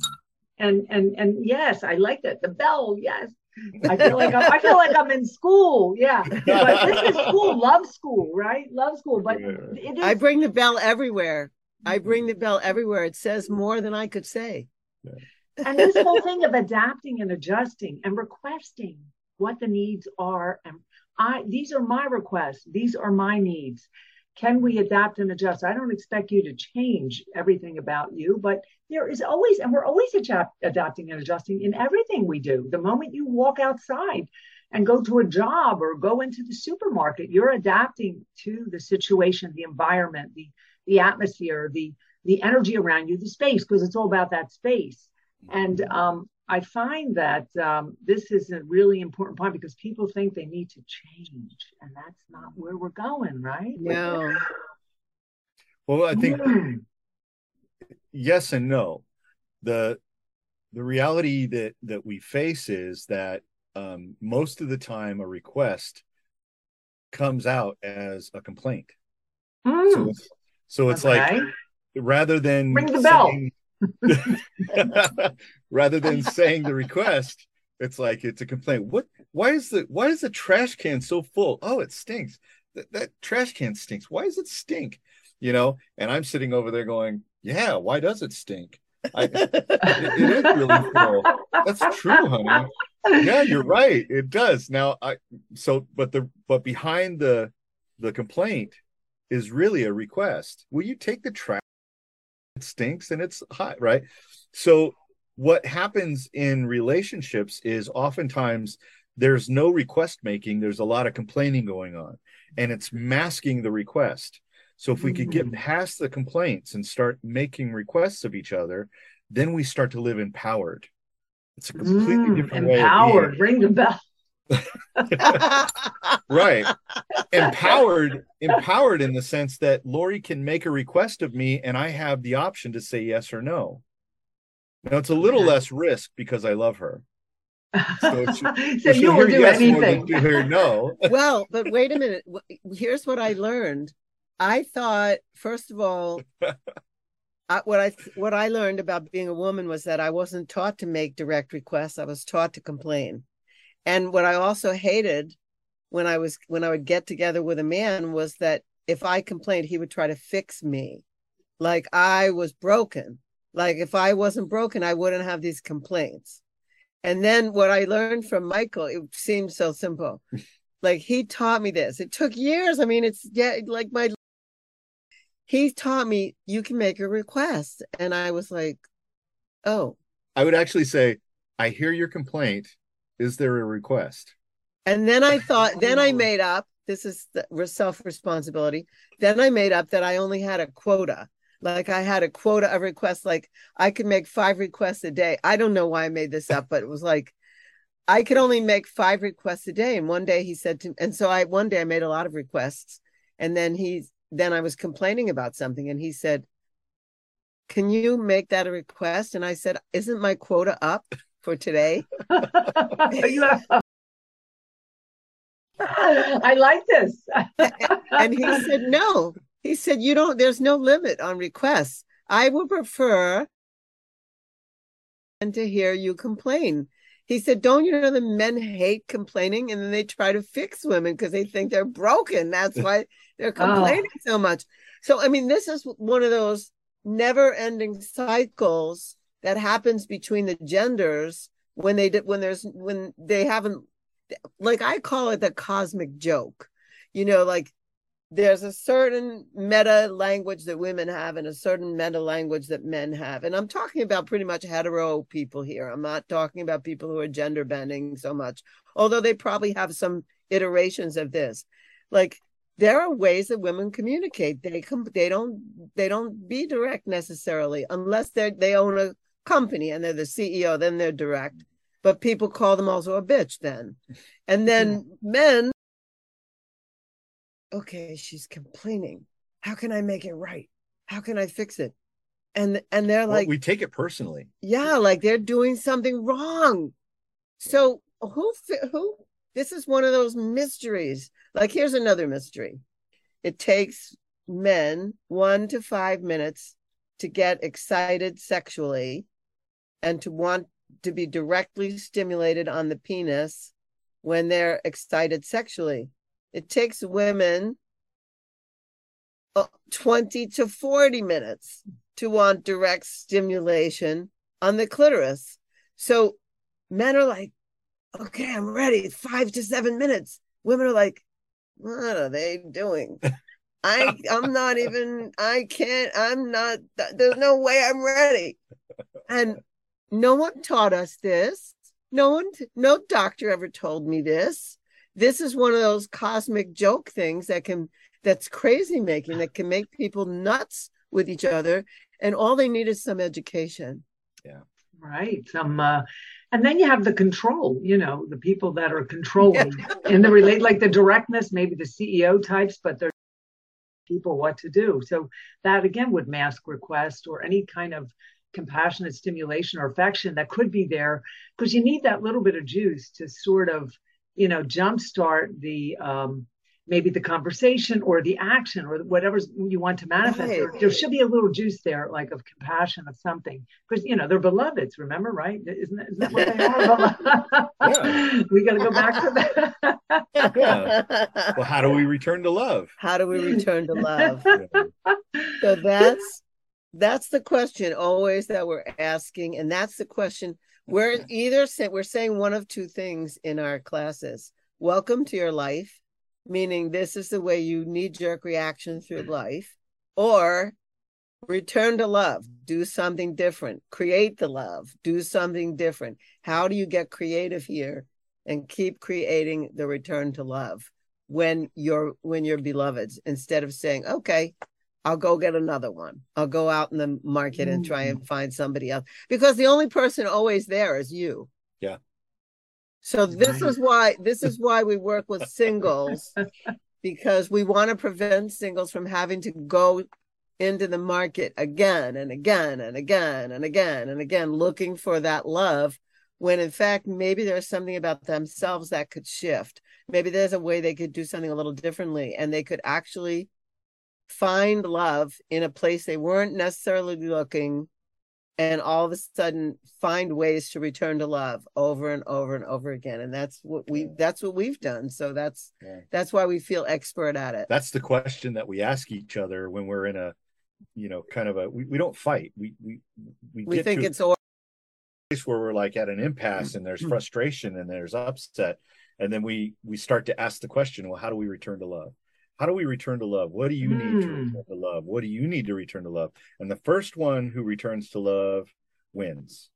and and and yes, I like that the bell. Yes, I feel like I'm, I feel like I'm in school. Yeah, but this is school, (laughs) love school, right? Love school. But I bring the bell everywhere. I bring the bell everywhere. It says more than I could say. And this whole thing of adapting and adjusting and requesting what the needs are, and I these are my requests. These are my needs. Can we adapt and adjust? I don't expect you to change everything about you, but there is always, and we're always adapt, adapting and adjusting in everything we do. The moment you walk outside and go to a job or go into the supermarket, you're adapting to the situation, the environment, the the atmosphere, the the energy around you, the space, because it's all about that space. And um, I find that um, this is a really important point because people think they need to change, and that's not where we're going, right? No. Well, I think yes and no. The the reality that that we face is that um, most of the time a request comes out as a complaint. Mm. So it's, so it's Okay. like rather than Ring the bell. saying- (laughs) rather than saying the request, it's like it's a complaint. What? Why is the why is the trash can so full? Oh, it stinks. That, that trash can stinks. Why does it stink? You know, and I'm sitting over there going, "Yeah, why does it stink? I, it, it is really full. That's true, honey. Yeah, you're right. It does. Now, I so but the but behind the the complaint is really a request. Will you take the trash? It stinks and it's hot, right? So what happens in relationships is oftentimes there's no request making, there's a lot of complaining going on, and it's masking the request. So if we could get Mm. past the complaints and start making requests of each other, then we start to live empowered. It's a completely Mm, different way empowered. Ring the bell. Being. right. Empowered, empowered in the sense that Laurie can make a request of me and I have the option to say yes or no. Now it's a little Okay. less risk because I love her. So she- (laughs) so you will do yes more than anything. she'll no. (laughs) well, but wait a minute. Here's what I learned. I thought, first of all, I, what I what I learned about being a woman was that I wasn't taught to make direct requests. I was taught to complain. And what I also hated when I was when I would get together with a man was that if I complained, he would try to fix me, like I was broken. Like if I wasn't broken, I wouldn't have these complaints. And then what I learned from Michael, it seemed so simple. (laughs) Like he taught me this. It took years. I mean, it's yeah, like my he taught me you can make a request. And I was like, oh. I would actually say, I hear your complaint. Is there a request? And then I (laughs) thought, then I made up this is the self responsibility. Then I made up that I only had a quota. Like I had a quota of requests, like I could make five requests a day. I don't know why I made this up, but it was like I could only make five requests a day. And one day he said to me, and so I one day I made a lot of requests. And then he then I was complaining about something and he said, Can you make that a request? And I said, Isn't my quota up for today? (laughs) I like this. and he said no. He said you don't there's no limit on requests. I would prefer and to hear you complain. He said don't you know the men hate complaining and then they try to fix women because they think they're broken? That's why they're (laughs) ah. complaining so much. So i mean this is one of those never ending cycles that happens between the genders when they did when there's when they haven't like i call it the cosmic joke. You know like there's a certain meta language that women have and a certain meta language that men have. And i'm talking about pretty much hetero people here. I'm not talking about people who are gender bending so much although they probably have some iterations of this. Like there are ways that women communicate. They come they don't they don't be direct necessarily unless they they own a company and they're the ceo then they're direct. But people call them also a bitch then. And then men okay she's complaining. How can i make it right? How can i fix it? And and they're Well, like we take it personally. yeah like they're doing something wrong. So who who this is one of those mysteries. Like here's another mystery. It takes men 1 to 5 minutes to get excited sexually and to want to be directly stimulated on the penis when they're excited sexually it takes women uh, 20 to 40 minutes to want direct stimulation on the clitoris. So men are like, okay, I'm ready. Five to seven minutes. Women are like, what are they doing? (laughs) I I'm not even I can't I'm not there's no way I'm ready. And no one taught us this. No one no doctor ever told me this. This is one of those cosmic joke things that can that's crazy making that can make people nuts with each other and all they need is some education. Yeah. Right. Some uh and then you have the control, you know, the people that are controlling (laughs) in the relate like the directness, maybe the CEO types, but they're people what to do. So that again would mask request or any kind of compassionate stimulation or affection that could be there because you need that little bit of juice to sort of, you know, jumpstart the um maybe the conversation or the action or whatever you want to manifest. Right. There, there, should be a little juice there, like of compassion of something, because you know they're beloveds. Remember, right? Isn't that, isn't that what they are? (laughs) yeah. (laughs) We got to go back to that. (laughs) yeah. Well, how do we return to love? How do we return to love? so that's that's the question always that we're asking, and that's the question. We're either say, we're saying one of two things in our classes. Welcome to your life meaning this is the way you knee jerk reaction through mm-hmm. life, or return to love, do something different, create the love, do something different. How do you get creative here and keep creating the return to love when you're when you're beloveds instead of saying, okay, I'll go get another one. I'll go out in the market and try and mm-hmm. find somebody else because the only person always there is you. Yeah. So this is why this is why we work with (laughs) singles because we want to prevent singles from having to go into the market again and again and again and again and again looking for that love when in fact maybe there's something about themselves that could shift. Maybe there's a way they could do something a little differently and they could actually find love in a place they weren't necessarily looking and all of a sudden find ways to return to love over and over and over again. And that's what we that's what we've done. So that's yeah. that's why we feel expert at it. That's the question that we ask each other when we're in a you know kind of a we, we don't fight. We we we, we think it's a place where we're like at an impasse and there's (clears throat) frustration and there's upset. And then we we start to ask the question well how do we return to love how do we return to love? What do you need to hmm. return to love? What do you need to return to love? And the first one who returns to love wins.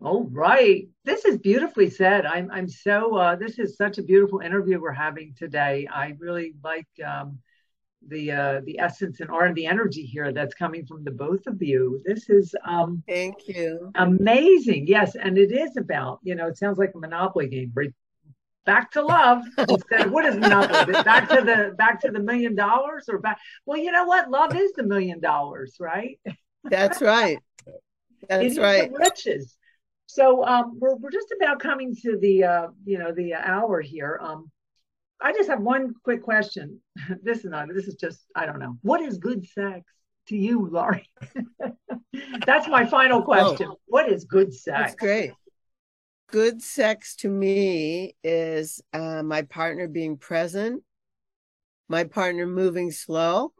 All right. This is beautifully said. I'm I'm so uh, this is such a beautiful interview we're having today. I really like um, the uh, the essence and art of the energy here that's coming from the both of you. This is um, thank you. Amazing. Yes, and it is about, you know, it sounds like a monopoly game, right? Back to love instead of what is monopoly back to the back to the million dollars or back well you know what? Love is the million dollars right? That's right. (laughs) That's right. riches. So um we're, we're just about coming to the uh you know the hour here. Um i just have one quick question. (laughs) This is not this is just i don't know. What is good sex to you laurie? (laughs) That's my final question. Oh, what is good sex? that's great good sex to me is uh, my partner being present, my partner moving slow,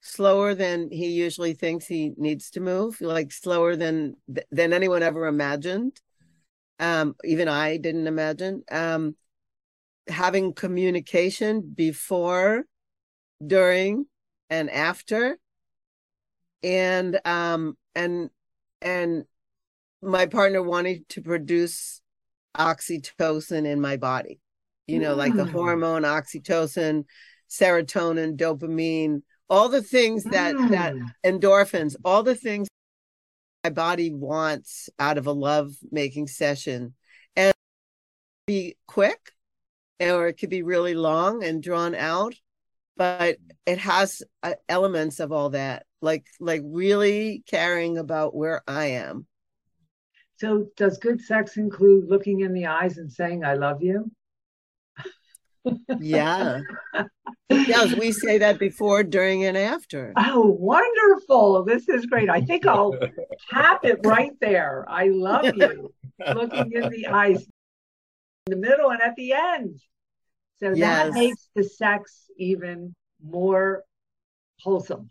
slower than he usually thinks he needs to move, like slower than than anyone ever imagined. Um, even I didn't imagine. Um, having communication before, during, and after, and um, and and my partner wanted to produce oxytocin in my body you know mm. like the mm. hormone oxytocin serotonin dopamine all the things that mm. that endorphins all the things my body wants out of a love making session and be quick or it could be really long and drawn out but it has uh, elements of all that like like really caring about where i am so, does good sex include looking in the eyes and saying, I love you? (laughs) yeah. yes, we say that before, during, and after. Oh, wonderful. This is great. I think I'll tap it right there. I love you. looking in the eyes, in the middle, and at the end. So yes. that makes the sex even more wholesome.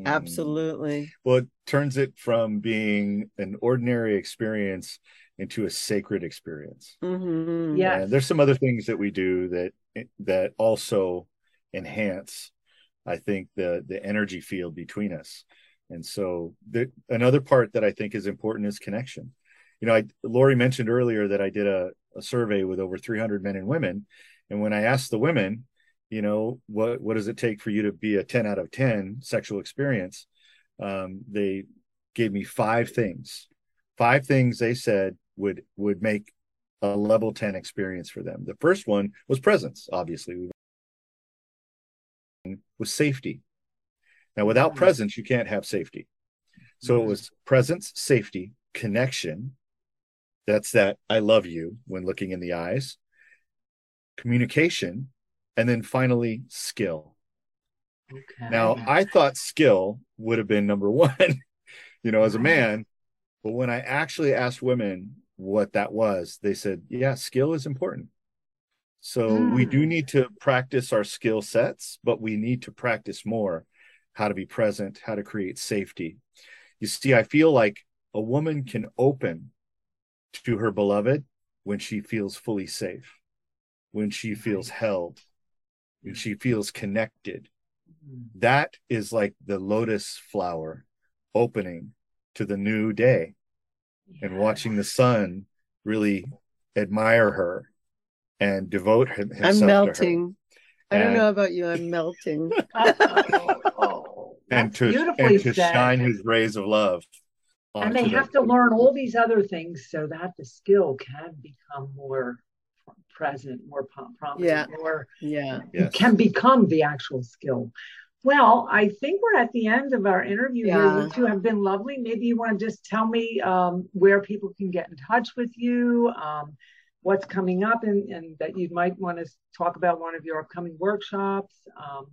Mm-hmm. Absolutely. Well, it turns it from being an ordinary experience into a sacred experience. Mm-hmm. Yeah. there's some other things that we do that that also enhance i think the the energy field between us and so the, another part that i think is important is connection you know I, laurie mentioned earlier that i did a, a survey with over 300 men and women and when i asked the women you know what what does it take for you to be a 10 out of 10 sexual experience? Um, they gave me five things. Five things they said would would make a level 10 experience for them. The first one was presence obviously. Was safety. Now without mm-hmm. presence you can't have safety. So mm-hmm. it was presence safety connection. That's that i love you when looking in the eyes. Communication and then finally skill. Okay. Now, I thought skill would have been number (laughs) one, you know, as a man. But when I actually asked women what that was, they said, yeah, skill is important. So mm. we do hmm. need to practice our skill sets, but we need to practice more how to be present, how to create safety. You see, I feel like a woman can open to her beloved when she feels fully safe, when she feels held, and she feels connected. Mm-hmm. That is like the lotus flower opening to the new day yeah. and watching the sun really admire her and devote himself I'm melting. I don't know about you. I'm melting. (laughs) (laughs) oh, and to, and to shine his rays of love. And they have to learn all these other things so that the skill can become more present, more prominent, yeah. more yeah, yes. can become the actual skill. Well, I think we're at the end of our interview yeah. here. You two have been lovely. Maybe you want to just tell me um, where people can get in touch with you, um, what's coming up, and, and, that you might want to talk about one of your upcoming workshops. Um,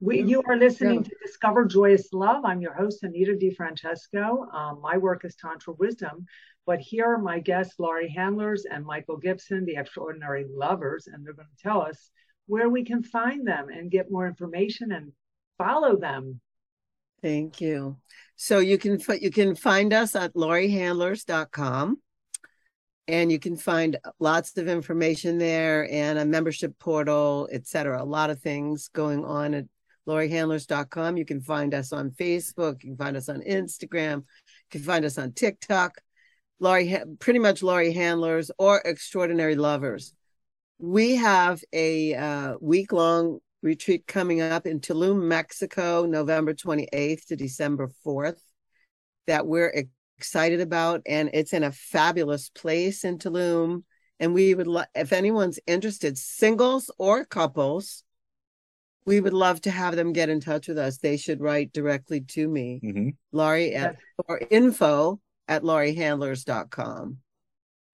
we, you are listening to Discover Joyous Love. I'm your host, Anita DeFrancesco. Um, my work is Tantra Wisdom, but here are my guests, Laurie Handlers and Michael Gibson, the extraordinary lovers, and they're going to tell us where we can find them and get more information and follow them. Thank you. So you can you can find us at lauriehandlers.com and you can find lots of information there and a membership portal, etc. A lot of things going on at lauriehandlers.com. You can find us on Facebook. You can find us on Instagram. You can find us on TikTok. Laurie, pretty much Laurie Handlers or Extraordinary Lovers. We have a uh, week long retreat coming up in Tulum, Mexico, November 28th to December 4th, that we're excited about. And it's in a fabulous place in Tulum. And we would, lo- if anyone's interested, singles or couples, we would love to have them get in touch with us. They should write directly to me, mm-hmm. Laurie at or info at lauriehandlers.com.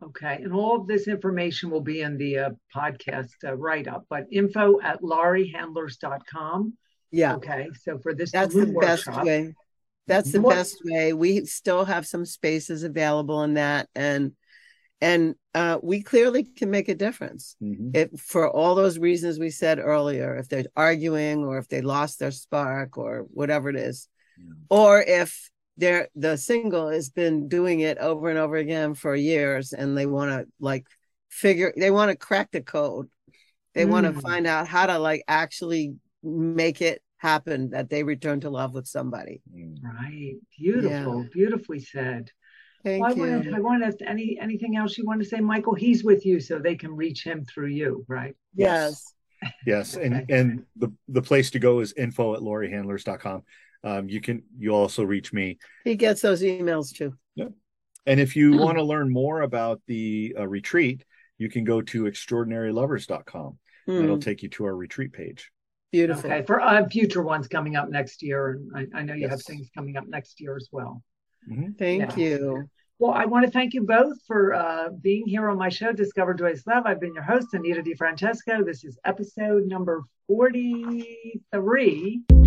Okay. And all of this information will be in the uh, podcast uh, write up, but info at lauriehandlers.com. Yeah. Okay. So for this, that's the workshop, best way. That's the what? best way. We still have some spaces available in that. And and uh, we clearly can make a difference mm-hmm. if for all those reasons we said earlier if they're arguing or if they lost their spark or whatever it is yeah. or if they're the single has been doing it over and over again for years and they want to like figure they want to crack the code they mm. want to find out how to like actually make it happen that they return to love with somebody mm. right beautiful yeah. beautifully said Thank well, I you. Want to, I want to any anything else you want to say, Michael? He's with you, so they can reach him through you, right? Yes. Yes, okay. and and the the place to go is info at lauriehandlers.com. Um, you can you also reach me. He gets those emails too. Yeah. And if you (clears throat) want to learn more about the uh, retreat, you can go to extraordinarylovers.com. Mm. That'll take you to our retreat page. Beautiful. Okay, for uh, future ones coming up next year, and I, I know you yes. have things coming up next year as well. Mm-hmm. Thank you. Well, I want to thank you both for uh, being here on my show, Discover Joyous Love. I've been your host, Anita DeFrancesco. This is episode number 43.